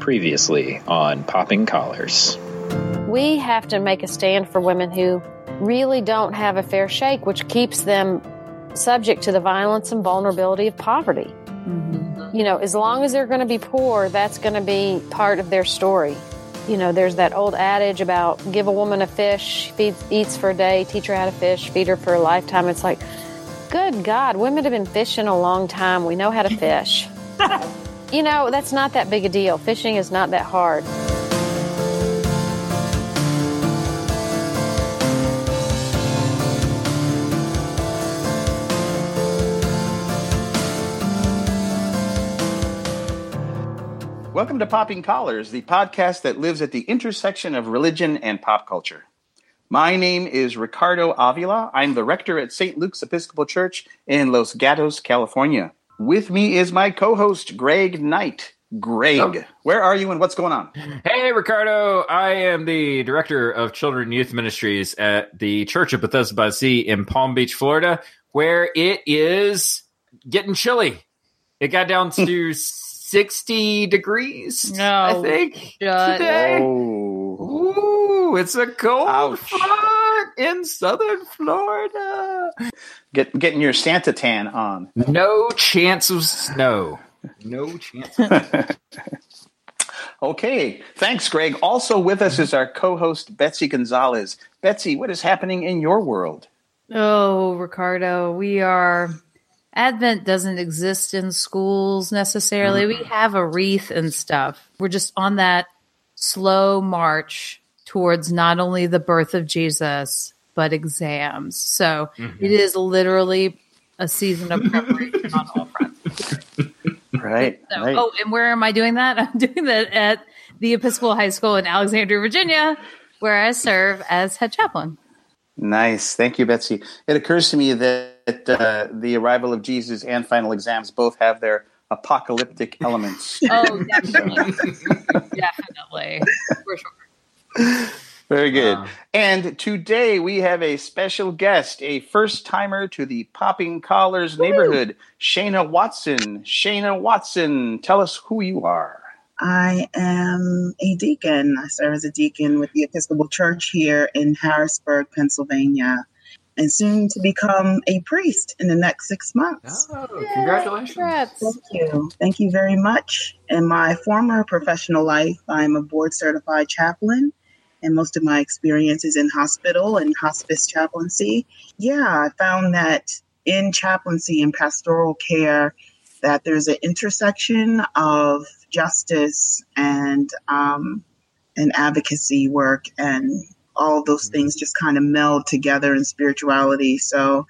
Previously on Popping Collars. We have to make a stand for women who really don't have a fair shake, which keeps them subject to the violence and vulnerability of poverty. Mm-hmm. You know, as long as they're going to be poor, that's going to be part of their story. You know, there's that old adage about give a woman a fish, feeds, eats for a day, teach her how to fish, feed her for a lifetime. It's like, good God, women have been fishing a long time. We know how to fish. you know, that's not that big a deal. Fishing is not that hard. Welcome to Popping Collars, the podcast that lives at the intersection of religion and pop culture. My name is Ricardo Avila. I'm the rector at St. Luke's Episcopal Church in Los Gatos, California. With me is my co host, Greg Knight. Greg, oh. where are you and what's going on? Hey, Ricardo. I am the director of Children and Youth Ministries at the Church of Bethesda by Sea in Palm Beach, Florida, where it is getting chilly. It got down to 60 degrees, no, I think, today. Oh. Ooh, it's a cold front in southern Florida. Get, getting your Santa tan on. No chance of snow. No chance. okay, thanks, Greg. Also with us is our co-host Betsy Gonzalez. Betsy, what is happening in your world? Oh, Ricardo, we are Advent doesn't exist in schools necessarily. Mm-hmm. We have a wreath and stuff. We're just on that slow march towards not only the birth of Jesus, but exams. So mm-hmm. it is literally a season of preparation on all fronts. Right, so, right. Oh, and where am I doing that? I'm doing that at the Episcopal High School in Alexandria, Virginia, where I serve as head chaplain. Nice. Thank you, Betsy. It occurs to me that uh, the arrival of Jesus and final exams both have their apocalyptic elements. oh, definitely. definitely. For sure. Very good. Wow. And today we have a special guest, a first timer to the Popping Collars neighborhood, Shana Watson. Shana Watson, tell us who you are. I am a deacon. I serve as a deacon with the Episcopal Church here in Harrisburg, Pennsylvania, and soon to become a priest in the next six months. Oh, congratulations. Thank you. Thank you very much. In my former professional life, I'm a board certified chaplain, and most of my experience is in hospital and hospice chaplaincy. Yeah, I found that in chaplaincy and pastoral care, that there's an intersection of justice and um, and advocacy work and all those things just kind of meld together in spirituality. So,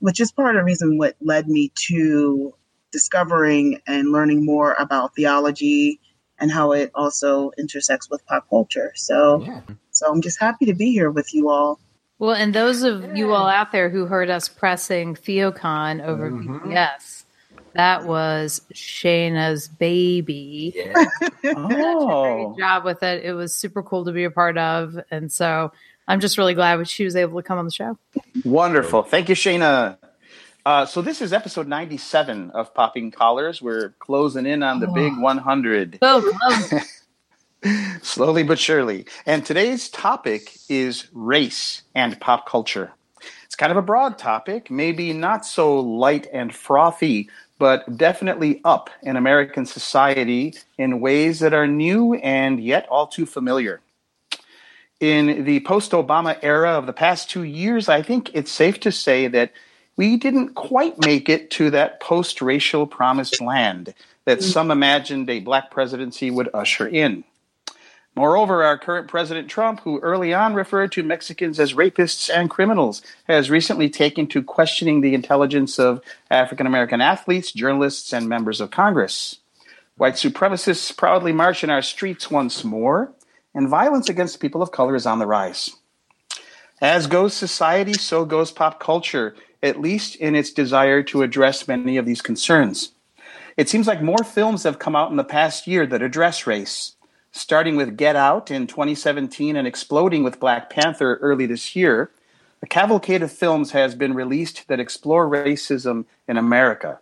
which is part of the reason what led me to discovering and learning more about theology and how it also intersects with pop culture. So, yeah. so I'm just happy to be here with you all. Well, and those of you all out there who heard us pressing Theocon over mm-hmm. VBS, that was Shana's baby. Yeah. oh. great job with it. It was super cool to be a part of. And so I'm just really glad she was able to come on the show. Wonderful. Thank you, Shana. Uh, so this is episode 97 of Popping Collars. We're closing in on the oh. big 100. So close. Slowly but surely. And today's topic is race and pop culture. It's kind of a broad topic, maybe not so light and frothy, but definitely up in American society in ways that are new and yet all too familiar. In the post Obama era of the past two years, I think it's safe to say that we didn't quite make it to that post racial promised land that mm. some imagined a black presidency would usher in. Moreover, our current President Trump, who early on referred to Mexicans as rapists and criminals, has recently taken to questioning the intelligence of African American athletes, journalists, and members of Congress. White supremacists proudly march in our streets once more, and violence against people of color is on the rise. As goes society, so goes pop culture, at least in its desire to address many of these concerns. It seems like more films have come out in the past year that address race starting with Get Out in 2017 and exploding with Black Panther early this year, a cavalcade of films has been released that explore racism in America.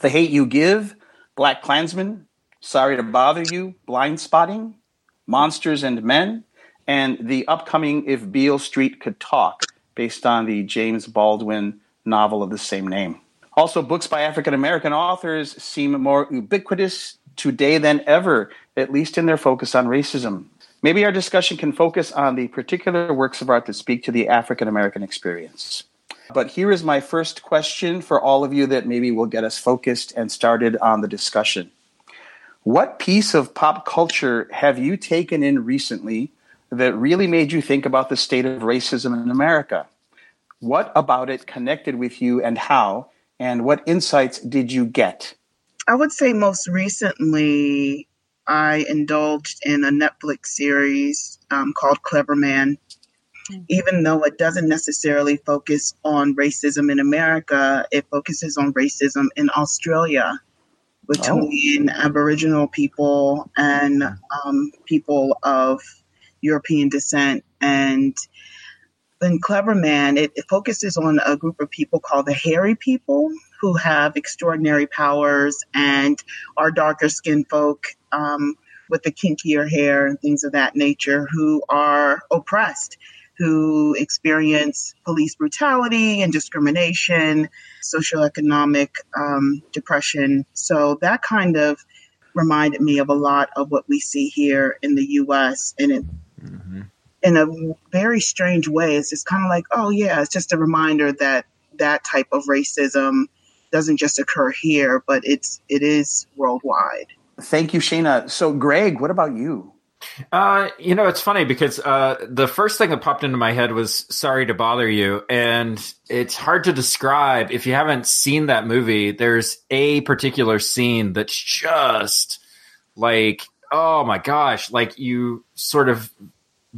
The Hate You Give, Black Klansman, Sorry to Bother You, Blindspotting, Monsters and Men, and the upcoming If Beale Street Could Talk, based on the James Baldwin novel of the same name. Also, books by African American authors seem more ubiquitous today than ever, at least in their focus on racism. Maybe our discussion can focus on the particular works of art that speak to the African American experience. But here is my first question for all of you that maybe will get us focused and started on the discussion. What piece of pop culture have you taken in recently that really made you think about the state of racism in America? What about it connected with you and how? And what insights did you get? I would say most recently, I indulged in a Netflix series um, called Cleverman. Mm-hmm. Even though it doesn't necessarily focus on racism in America, it focuses on racism in Australia between oh. Aboriginal people and um, people of European descent. And in Cleverman, it, it focuses on a group of people called the Hairy People who have extraordinary powers and are darker skinned folk um, with the kinkier hair and things of that nature who are oppressed, who experience police brutality and discrimination, socioeconomic um, depression. So that kind of reminded me of a lot of what we see here in the US. And it, mm-hmm. in a very strange way, it's just kind of like, oh, yeah, it's just a reminder that that type of racism doesn't just occur here, but it's it is worldwide. Thank you, Shana. So, Greg, what about you? Uh, you know, it's funny because uh, the first thing that popped into my head was "Sorry to Bother You," and it's hard to describe if you haven't seen that movie. There's a particular scene that's just like, oh my gosh, like you sort of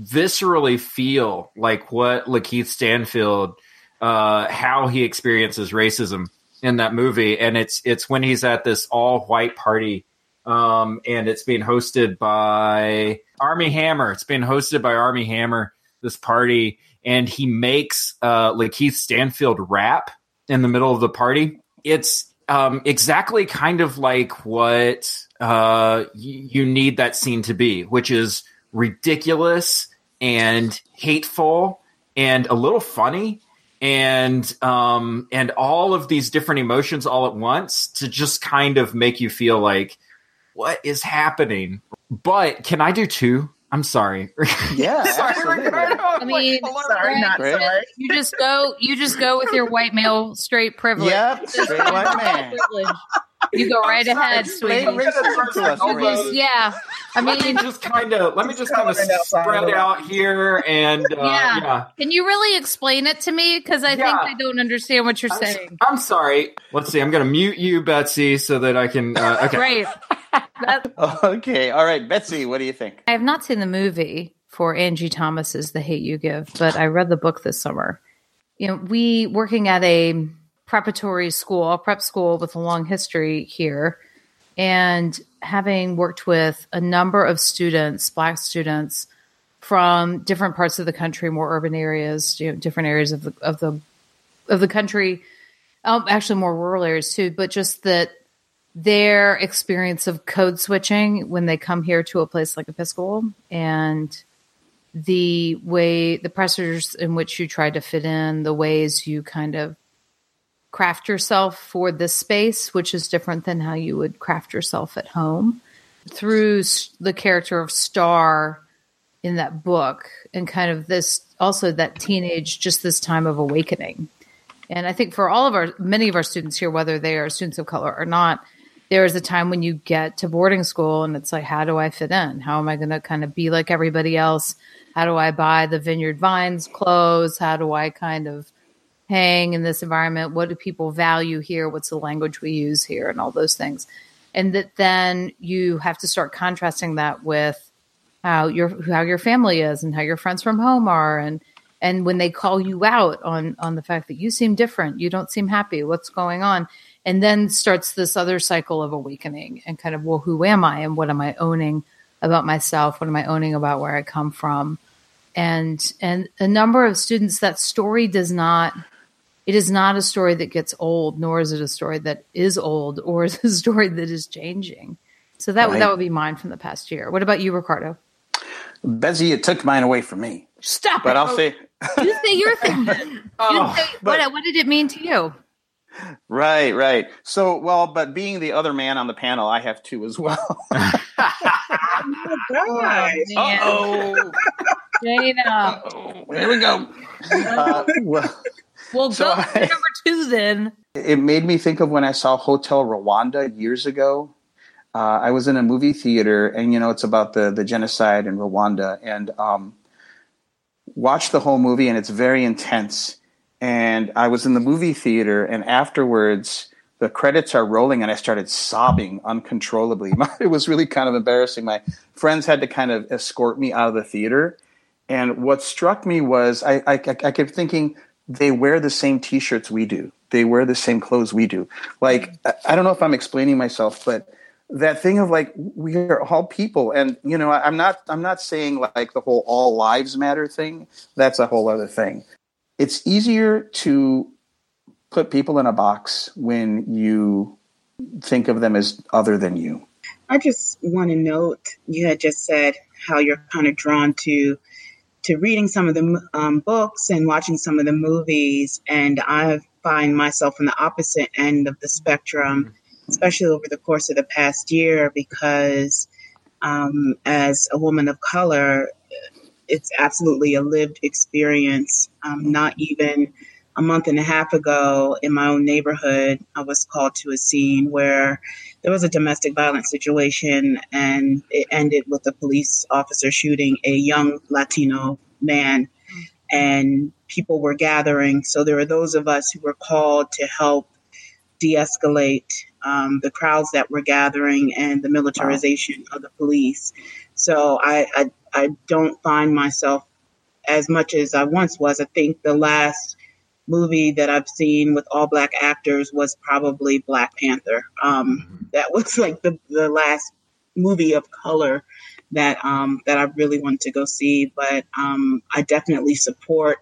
viscerally feel like what Lakeith Stanfield, uh, how he experiences racism in that movie, and it's it's when he's at this all white party, um, and it's being hosted by Armie Hammer. It's being hosted by Armie Hammer. This party, and he makes uh, Lakeith Stanfield rap in the middle of the party. It's um, exactly kind of like what uh, y- you need that scene to be, which is ridiculous and hateful and a little funny and um and all of these different emotions all at once to just kind of make you feel like what is happening? But can i do two? I'm sorry. Yeah sorry, i mean sorry, not sorry. you just go you just go with your white male straight privilege. Yep straight white man you go right ahead, sweetie. Just, yeah, I mean, let me just kind of let me just kind of spread out here and uh, yeah. yeah. Can you really explain it to me? Because I yeah. think I don't understand what you're I'm, saying. I'm sorry. Let's see. I'm going to mute you, Betsy, so that I can. Uh, okay. Great. okay. All right, Betsy. What do you think? I have not seen the movie for Angie Thomas's "The Hate You Give," but I read the book this summer. You know, we working at a preparatory school, prep school with a long history here, and having worked with a number of students, black students from different parts of the country, more urban areas, you know, different areas of the of the of the country, um, actually more rural areas too, but just that their experience of code switching when they come here to a place like Episcopal and the way the pressures in which you try to fit in, the ways you kind of craft yourself for this space, which is different than how you would craft yourself at home. Through the character of Star in that book, and kind of this also that teenage, just this time of awakening. And I think for all of our, many of our students here, whether they are students of color or not, there is a time when you get to boarding school and it's like, how do I fit in? How am I going to kind of be like everybody else? How do I buy the Vineyard Vines clothes? How do I kind of hang in this environment? What do people value here? What's the language we use here? And all those things. And that then you have to start contrasting that with how your how your family is and how your friends from home are and and when they call you out on on the fact that you seem different, you don't seem happy, what's going on? And then starts this other cycle of awakening and kind of, well, who am I and what am I owning about myself? What am I owning about where I come from? And and a number of students that story does not it is not a story that gets old, nor is it a story that is old, or is a story that is changing. So that Right. would that would be mine from the past year. What about you, Ricardo? Bezzy, you took mine away from me. Stop it. But it. I'll say, you say your thing. You Oh, say, but- what, what did it mean to you? right, right. So, well, but being the other man on the panel, I have two as well. Oh, gosh. Man, oh, Dana. here we go. Uh, well, Well, So go I- number two then. it made me think of when I saw Hotel Rwanda years ago. Uh, I was in a movie theater, and you know it's about the the genocide in Rwanda, and um, watched the whole movie, and it's very intense. And I was in the movie theater, and afterwards, the credits are rolling, and I started sobbing uncontrollably. It was really kind of embarrassing. My friends had to kind of escort me out of the theater. And what struck me was I, I, I kept thinking they wear the same T-shirts we do. They wear the same clothes we do. Like I- don't know if I'm explaining myself, but that thing of like we are all people, and you know I'm not I'm not saying like the whole all lives matter thing. That's a whole other thing. It's easier to put people in a box when you think of them as other than you. I just want to note you had just said how you're kind of drawn to to reading some of the um, books and watching some of the movies, and I find myself on the opposite end of the spectrum, especially over the course of the past year, because um, as a woman of color, it's absolutely a lived experience. Um, not even a month and a half ago in my own neighborhood, I was called to a scene where there was a domestic violence situation and it ended with a police officer shooting a young Latino man and people were gathering. So there were those of us who were called to help de escalate um, the crowds that were gathering and the militarization of the police. So I, I, I don't find myself as much as I once was. I think the last movie that I've seen with all black actors was probably Black Panther. Um, that was like the, the last movie of color that um, that I really wanted to go see. But um, I definitely support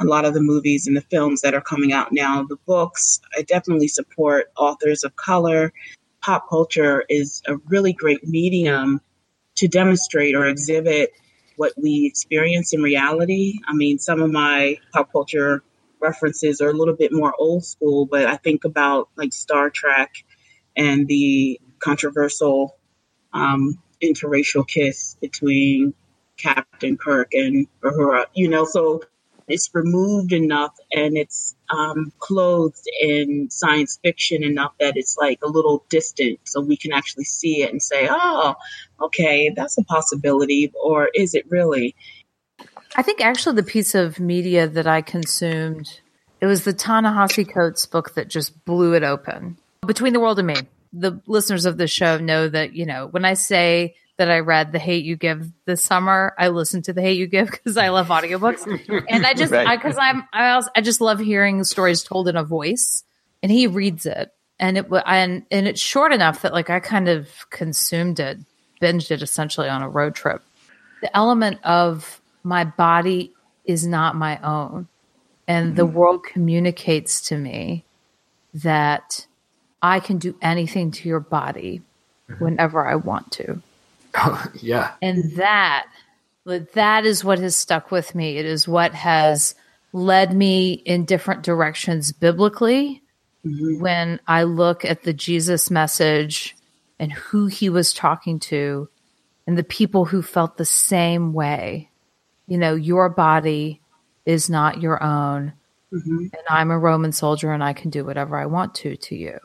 a lot of the movies and the films that are coming out now. The books, I definitely support authors of color. Pop culture is a really great medium to demonstrate or exhibit what we experience in reality. I mean, some of my pop culture references are a little bit more old school, but I think about like Star Trek and the controversial um, interracial kiss between Captain Kirk and Uhura, you know, so it's removed enough and it's um, clothed in science fiction enough that it's like a little distant so we can actually see it and say, oh, okay, that's a possibility, or is it really? I think actually the piece of media that I consumed, it was the Ta-Nehisi Coates book that just blew it open. Between the World and Me. The listeners of the show know that, you know, when I say that I read The Hate You Give this summer, I listened to The Hate You Give because I love audiobooks. and I just, Right. I, cause I'm, I, also, I just love hearing stories told in a voice and he reads it. And it, and, and it's short enough that like I kind of consumed it, binged it essentially on a road trip the element of my body is not my own. And the mm-hmm. world communicates to me that I can do anything to your body mm-hmm. whenever I want to. Oh, yeah. And that that is what has stuck with me. It is what has led me in different directions biblically mm-hmm. when I look at the Jesus message and who he was talking to and the people who felt the same way. You know, your body is not your own. Mm-hmm. And I'm a Roman soldier and I can do whatever I want to to you.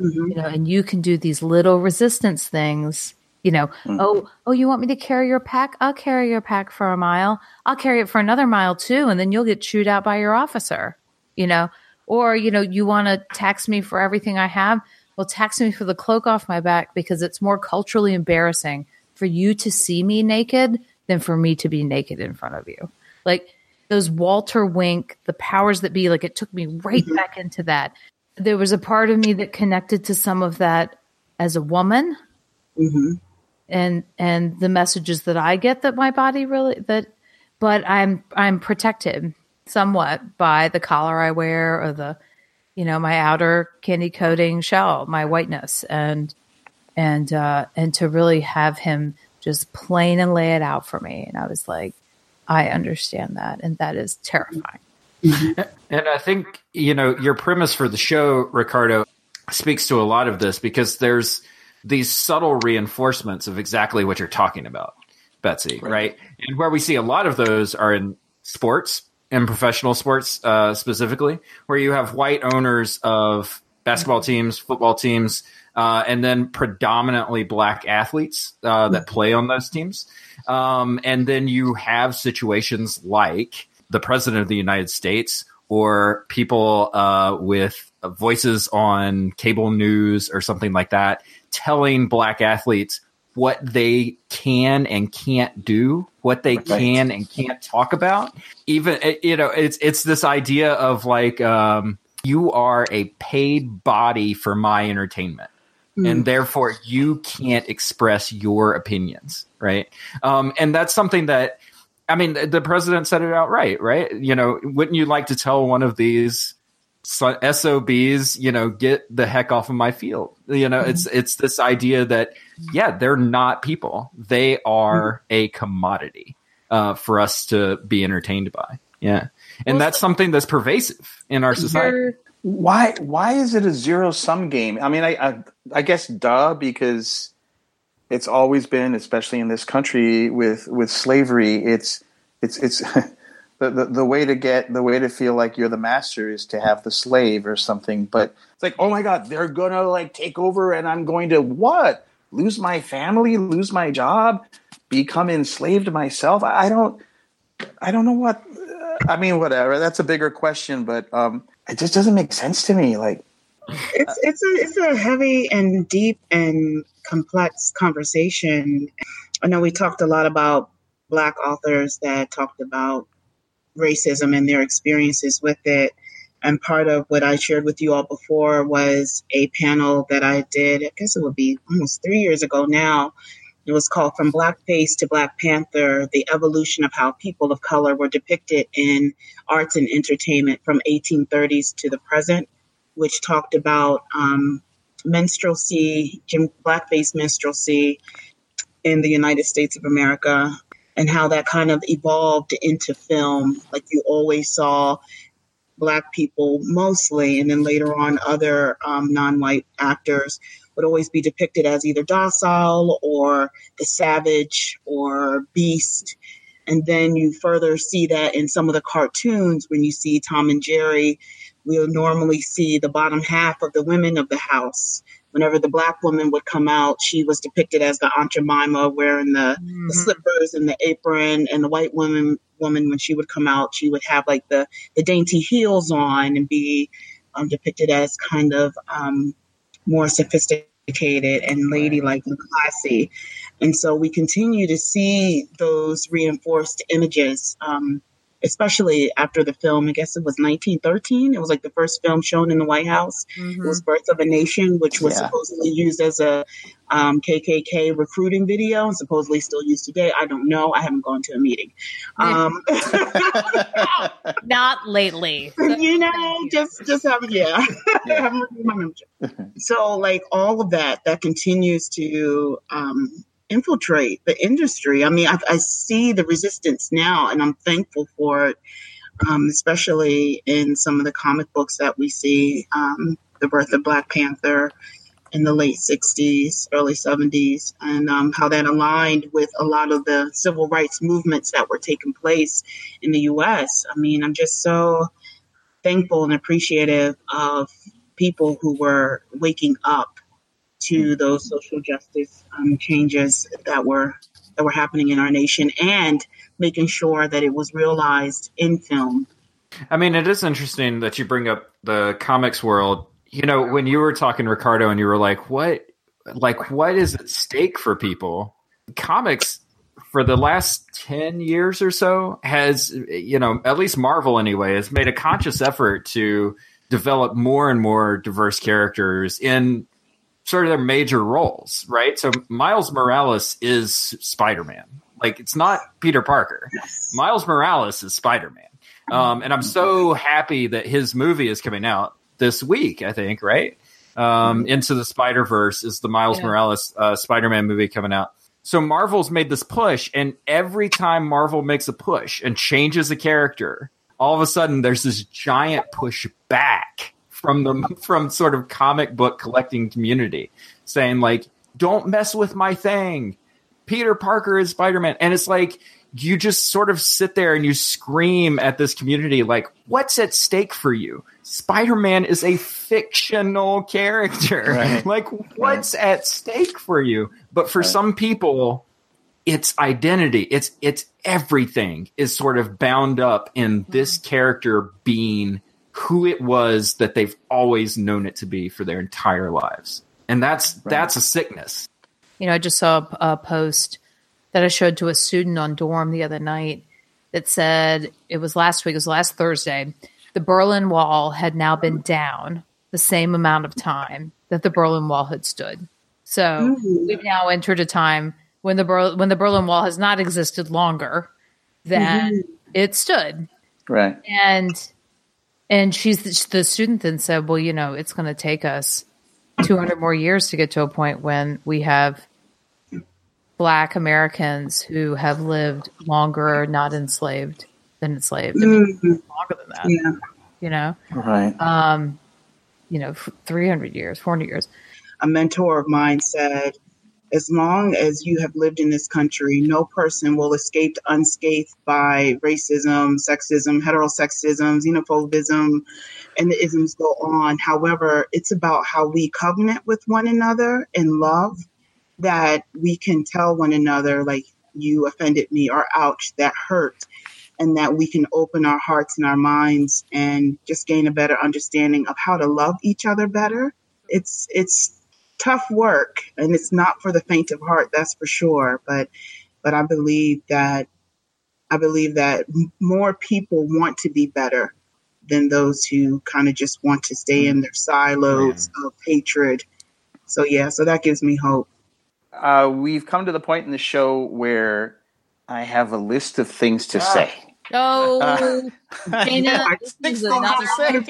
Mm-hmm. You know, and you can do these little resistance things. You know, mm. oh, oh, you want me to carry your pack? I'll carry your pack for a mile. I'll carry it for another mile too, and then you'll get chewed out by your officer. You know, or you know, you want to tax me for everything I have? Well, tax me for the cloak off my back because it's more culturally embarrassing for you to see me naked than for me to be naked in front of you. Like those Walter Wink, the powers that be, like it took me right back into that. There was a part of me that connected to some of that as a woman hmm and and the messages that I get that my body really that but I'm I'm protected somewhat by the collar I wear or the you know my outer candy coating shell, my whiteness and and uh, and to really have him just plain and lay it out for me. And I was like, I understand that, and that is terrifying. And I think you know your premise for the show, Ricardo, speaks to a lot of this because there's these subtle reinforcements of exactly what you're talking about, Betsy, right? right? And where we see a lot of those are in sports and professional sports uh, specifically, where you have white owners of basketball teams, football teams, uh, and then predominantly black athletes uh, that play on those teams. Um, and then you have situations like the president of the United States or people uh, with voices on cable news or something like that telling black athletes what they can and can't do, what they right. can and can't talk about. Even you know, it's it's this idea of like um, you are a paid body for my entertainment mm. and therefore you can't express your opinions, right? Um, and that's something that, I mean, the president said it outright, right? You know, wouldn't you like to tell one of these SOBs, you know, get the heck off of my field? You know, mm it's it's this idea that yeah, they're not people; they are mm a commodity uh, for us to be entertained by. Yeah, and well, that's something that's pervasive in our society. Why why is it a zero sum game? I mean, I, I, I guess duh because it's always been, especially in this country with with slavery. It's it's it's the, the the way to get the way to feel like you're the master is to have the slave or something. But it's like, oh my god, they're gonna like take over, and I'm going to what lose my family, lose my job, become enslaved myself. I, I don't I don't know what. I mean, whatever. That's a bigger question, but um, it just doesn't make sense to me. Like it's it's a it's a heavy and deep and complex conversation. I know we talked a lot about black authors that talked about racism and their experiences with it. And part of what I shared with you all before was a panel that I did, I guess it would be almost three years ago now, it was called From Blackface to Black Panther The Evolution of How People of Color Were Depicted in Arts and Entertainment from 1830s to the Present, which talked about um, minstrelsy, blackface minstrelsy in the United States of America, and how that kind of evolved into film. Like you always saw black people mostly, and then later on other um, non white actors would always be depicted as either docile or the savage or beast. And then you further see that in some of the cartoons when you see Tom and Jerry, we'll normally see the bottom half of the women of the house. Whenever the black woman would come out, she was depicted as the Aunt Jemima wearing the, mm-hmm. the slippers and the apron, and the white woman woman when she would come out, she would have like the the dainty heels on and be um, depicted as kind of um, more sophisticated and ladylike and classy. And so we continue to see those reinforced images. Um, especially after the film, I guess it was 1913. It was like the first film shown in the White House. Mm-hmm. It was Birth of a Nation, which was yeah. supposedly used as a um, KKK recruiting video and supposedly still used today. I don't know. I haven't gone to a meeting. Um, Not lately. you know, just just have yeah. yeah. haven't my membership. so like all of that that continues to um, infiltrate the industry. I mean, I, I see the resistance now, and I'm thankful for it, um, especially in some of the comic books that we see. Um, the birth of Black Panther in the late 60s, early 70s, and um, how that aligned with a lot of the civil rights movements that were taking place in the US. I mean, I'm just so thankful and appreciative of people who were waking up to those social justice um, changes that were that were happening in our nation and making sure that it was realized in film. I mean, it is interesting that you bring up the comics world. You know, when you were talking Ricardo and you were like, "What, like, what is at stake for people?" Comics for the last 10 years or so has you know at least marvel anyway has made a conscious effort to develop more and more diverse characters in sort of their major roles, right? So Miles Morales is Spider Man. Like it's not Peter Parker. Yes. Miles Morales is Spider Man. Um, and I'm so happy that his movie is coming out this week. I think, right? Um, Into the Spider Verse is the Miles Yeah. Morales uh, Spider Man movie coming out. So Marvel's made this push, and every time Marvel makes a push and changes a character, all of a sudden there's this giant push back from the from sort of comic book collecting community, saying like, "Don't mess with my thing." Peter Parker is Spider Man, and it's like you just sort of sit there and you scream at this community like, "What's at stake for you?" Spider Man is a fictional character. Right. like, what's at stake for you? But for Right. some people, it's identity. It's it's everything is sort of bound up in this mm-hmm. character being who it was that they've always known it to be for their entire lives. And that's that's a sickness. You know, I just saw a, a post that I showed to a student on dorm the other night that said it was last week, it was last Thursday. The Berlin Wall had now been down the same amount of time that the Berlin Wall had stood. So we've now entered a time when the Ber- when the Berlin Wall has not existed longer than mm-hmm. it stood. Right. And and she's the student then said, "Well, you know, it's going to take us 200 more years to get to a point when we have black Americans who have lived longer not enslaved than enslaved. I mean, longer than that, Yeah. you know. Right. Um, you know, 300 years, 400 years. a mentor of mine said, as long as you have lived in this country, no person will escape unscathed by racism, sexism, heterosexism, xenophobism, and the isms go on. However, it's about how we covenant with one another in love that we can tell one another, like, you offended me, or ouch, that hurt. And that we can open our hearts and our minds and just gain a better understanding of how to love each other better. It's it's tough work and it's not for the faint of heart that's for sure but but i believe that i believe that more people want to be better than those who kind of just want to stay in their silos of hatred. So yeah so that gives me hope. Uh, we've come to the point in the show where I have a list of things to say. Oh, Uh, Dana, I this six is things another to say.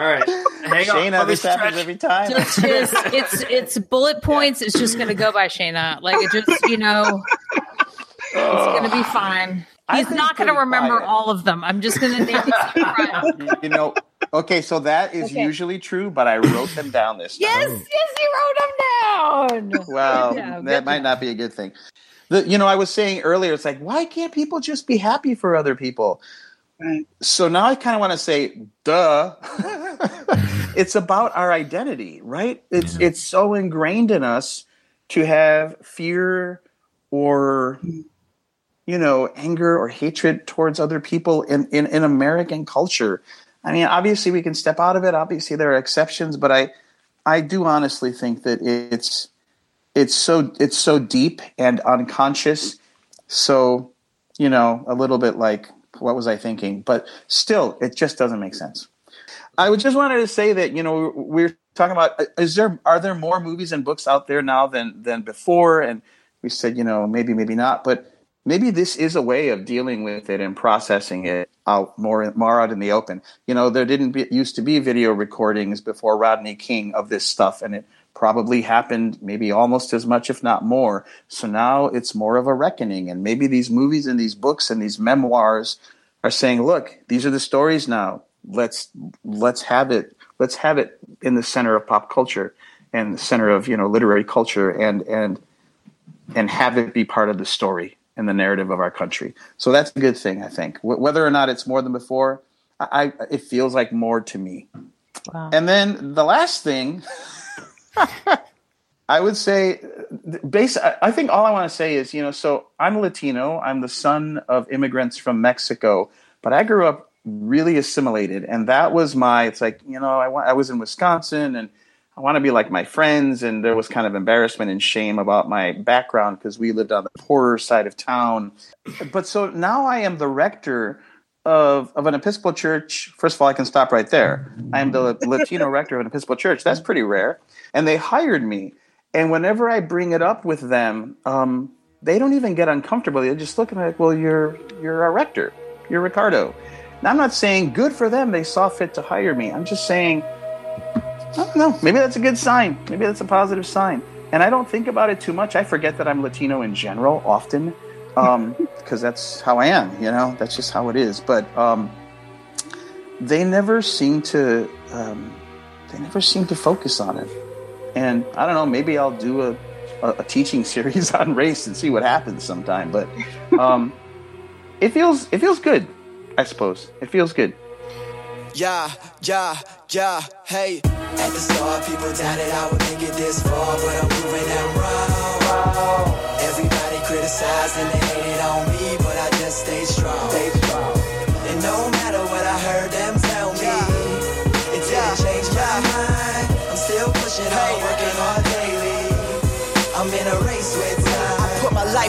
All right. Hang on. Shayna, Let me this happens every time. It's just it's it's bullet points. It's just gonna go by Shayna. Like it just you know, it's gonna be fine. I've He's been not gonna remember quiet. all of them. I'm just gonna name these right. you, you know, okay, so that is Okay. usually true, but I wrote them down this time. Yes, yes, he wrote them down. Well, Yeah, that might job. not be a good thing. The, you know, I was saying earlier, it's like, why can't people just be happy for other people? Right So now I kind of want to say, duh. it's about our identity, right? It's it's so ingrained in us to have fear or you know anger or hatred towards other people in, in, in American culture. I mean, obviously we can step out of it. Obviously there are exceptions, but I I do honestly think that it's it's so it's so deep and unconscious. So you know, a little bit like what was I thinking? But still, it just doesn't make sense. I just wanted to say that you know we're talking about uh, is there are there more movies and books out there now than than before? And we said you know maybe maybe not, but maybe this is a way of dealing with it and processing it out more more out in the open. You know there didn't be, used to be video recordings before Rodney King of this stuff, and it probably happened maybe almost as much if not more. So now it's more of a reckoning, and maybe these movies and these books and these memoirs are saying, look, these are the stories now. Let's let's have it let's have it in the center of pop culture and the center of you know literary culture and and and have it be part of the story and the narrative of our country. So that's a good thing, I think. Wh- whether or not it's more than before, I, I it feels like more to me. Wow. And then the last thing, I would say, base. I think all I want to say is, you know, so I'm Latino. I'm the son of immigrants from Mexico, but I grew up really assimilated, and that was my. It's like you know, I I was in Wisconsin, and I want to be like my friends, and there was kind of embarrassment and shame about my background because we lived on the poorer side of town. But so now I am the rector of, of an Episcopal church. First of all, I can stop right there. I am the Latino rector of an Episcopal church. That's pretty rare. And they hired me. And whenever I bring it up with them, um, they don't even get uncomfortable. They just look at me like, well, you're, you're a rector. You're Ricardo. Now, I'm not saying good for them. They saw fit to hire me. I'm just saying I don't know. Maybe that's a good sign. Maybe that's a positive sign. And I don't think about it too much. I forget that I'm Latino in general often because um, that's how I am. You know, that's just how it is. But um, they never seem to. Um, they never seem to focus on it. And I don't know. Maybe I'll do a, a, a teaching series on race and see what happens sometime. But um, it feels it feels good. I suppose it feels good. Yeah, yeah, yeah, hey. At the start, people doubted I would make it this far, but I'm proving them wrong. Everybody criticized and they hated on me, but I just stay strong. Stay strong. And no matter what I heard them tell me, it didn't change my mind. I'm still pushing hard,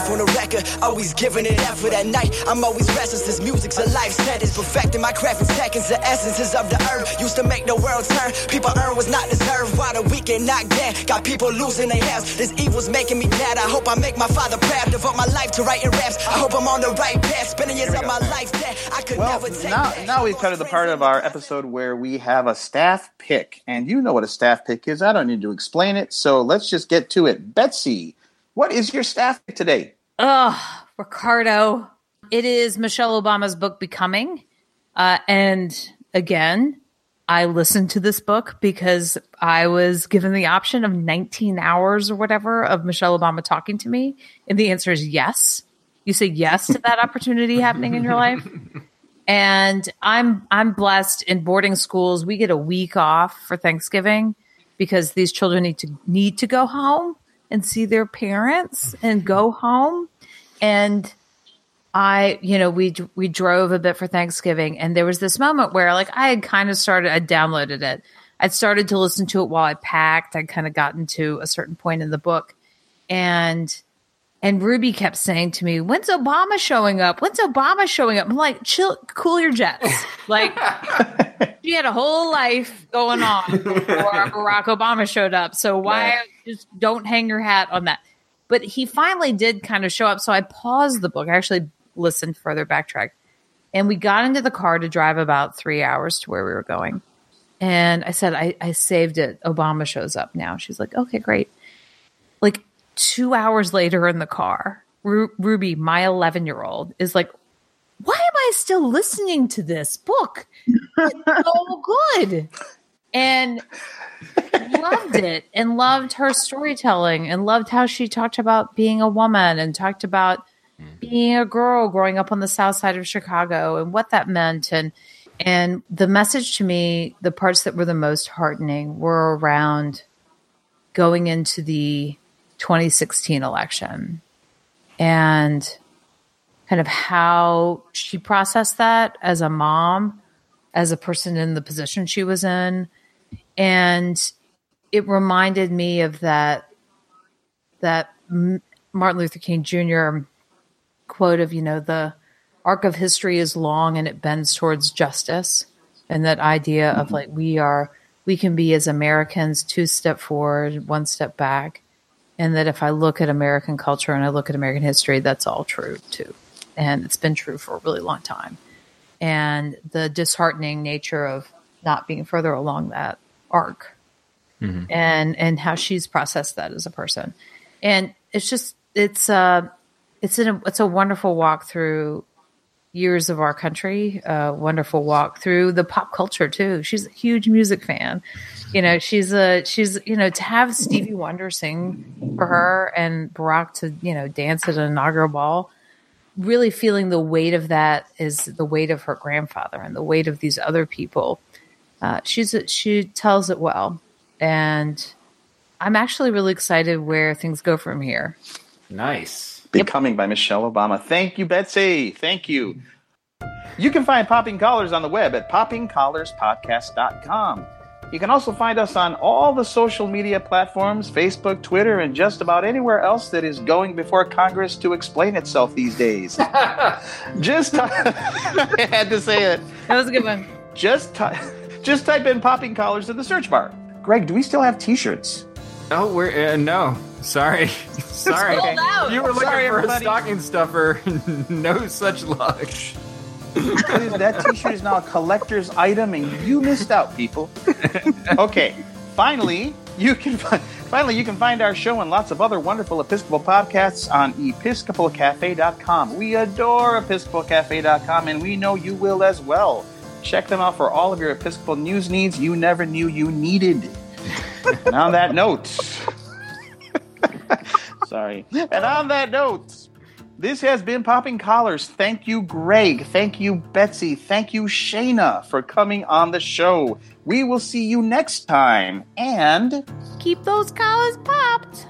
life on the record, always giving it effort at night. I'm always restless, this music's a life sentence. Perfecting my craft in seconds, the essences of the earth. Used to make the world turn, people earn was not deserved. While the weak get knocked down, got people losing their health. This evil's making me mad. I hope I make my father proud. Devote my life to writing raps. I hope I'm on the right path. Spending years of my life dead. I could Well, never take now, now we've come to the part of our episode where we have a staff pick. And you know what a staff pick is. I don't need to explain it. So let's just get to it. Betsy, what is your staff today? Oh, Ricardo. It is Michelle Obama's book, Becoming. Uh, and again, I listened to this book because I was given the option of 19 hours or whatever of Michelle Obama talking to me. And the answer is yes. You say yes to that opportunity happening in your life. And I'm I'm blessed in boarding schools. We get a week off for Thanksgiving because these children need to need to go home and see their parents and go home. And I, you know, we we drove a bit for Thanksgiving, and there was this moment where, like, I had kind of started. I downloaded it. I'd started to listen to it while I packed. I'd kind of gotten to a certain point in the book, and and Ruby kept saying to me, "When's Obama showing up? When's Obama showing up?" I'm like, "Chill, cool your jets." Like, she had a whole life going on before Barack Obama showed up. So why just don't hang your hat on that? But he finally did kind of show up. So I paused the book. I actually listened further, backtrack, and we got into the car to drive about three hours to where we were going. And I said, I, I saved it. Obama shows up now. She's like, okay, great. Like two hours later in the car, Ru- Ruby, my 11 year old, is like, why am I still listening to this book? It's so good. And loved it and loved her storytelling and loved how she talked about being a woman and talked about mm. being a girl growing up on the south side of Chicago and what that meant and and the message to me the parts that were the most heartening were around going into the 2016 election. And kind of how she processed that as a mom as a person in the position she was in. And it reminded me of that that Martin Luther King Jr. quote of you know the arc of history is long and it bends towards justice. And that idea of mm-hmm. like we are we can be as Americans two step forward one step back and that if I look at American culture and I look at American history that's all true too. And it's been true for a really long time. And the disheartening nature of not being further along that arc and and how she's processed that as a person. And it's just it's uh it's an it's a wonderful walk through years of our country a wonderful walk through the pop culture too. She's a huge music fan. You know she's a she's you know to have stevie wonder sing for her and barack to you know dance at an inaugural ball really feeling the weight of that is the weight of her grandfather and the weight of these other people. Uh, she's she tells it well. And i'm actually really excited where things go from here. Nice. Becoming by Michelle Obama. Thank you, Betsy. Thank you. You can find Popping Collars on the web at poppingcollarspodcast.com. You can also find us on all the social media platforms Facebook, Twitter, and just about anywhere else that is going before Congress to explain itself these days. just, ty- I had to say it. that was a good one Just, ty- just type in Popping Collars in the search bar. Greg, do we still have t shirts? Oh, we're uh, no. Sorry, sorry. Sold out. You were looking Sorry, for everybody. a stocking stuffer. no such luck. that t-shirt is now a collector's item and you missed out people okay Finally, you can fi- finally you can find our show and lots of other wonderful Episcopal podcasts on episcopalcafe.com. We adore episcopalcafe.com and we know you will as well. Check them out for all of your Episcopal news needs you never knew you needed. And on that note, sorry. And on that note, this has been Popping Collars. Thank you, Greg. Thank you, Betsy. Thank you, Shayna, for coming on the show. We will see you next time. And Keep those collars popped.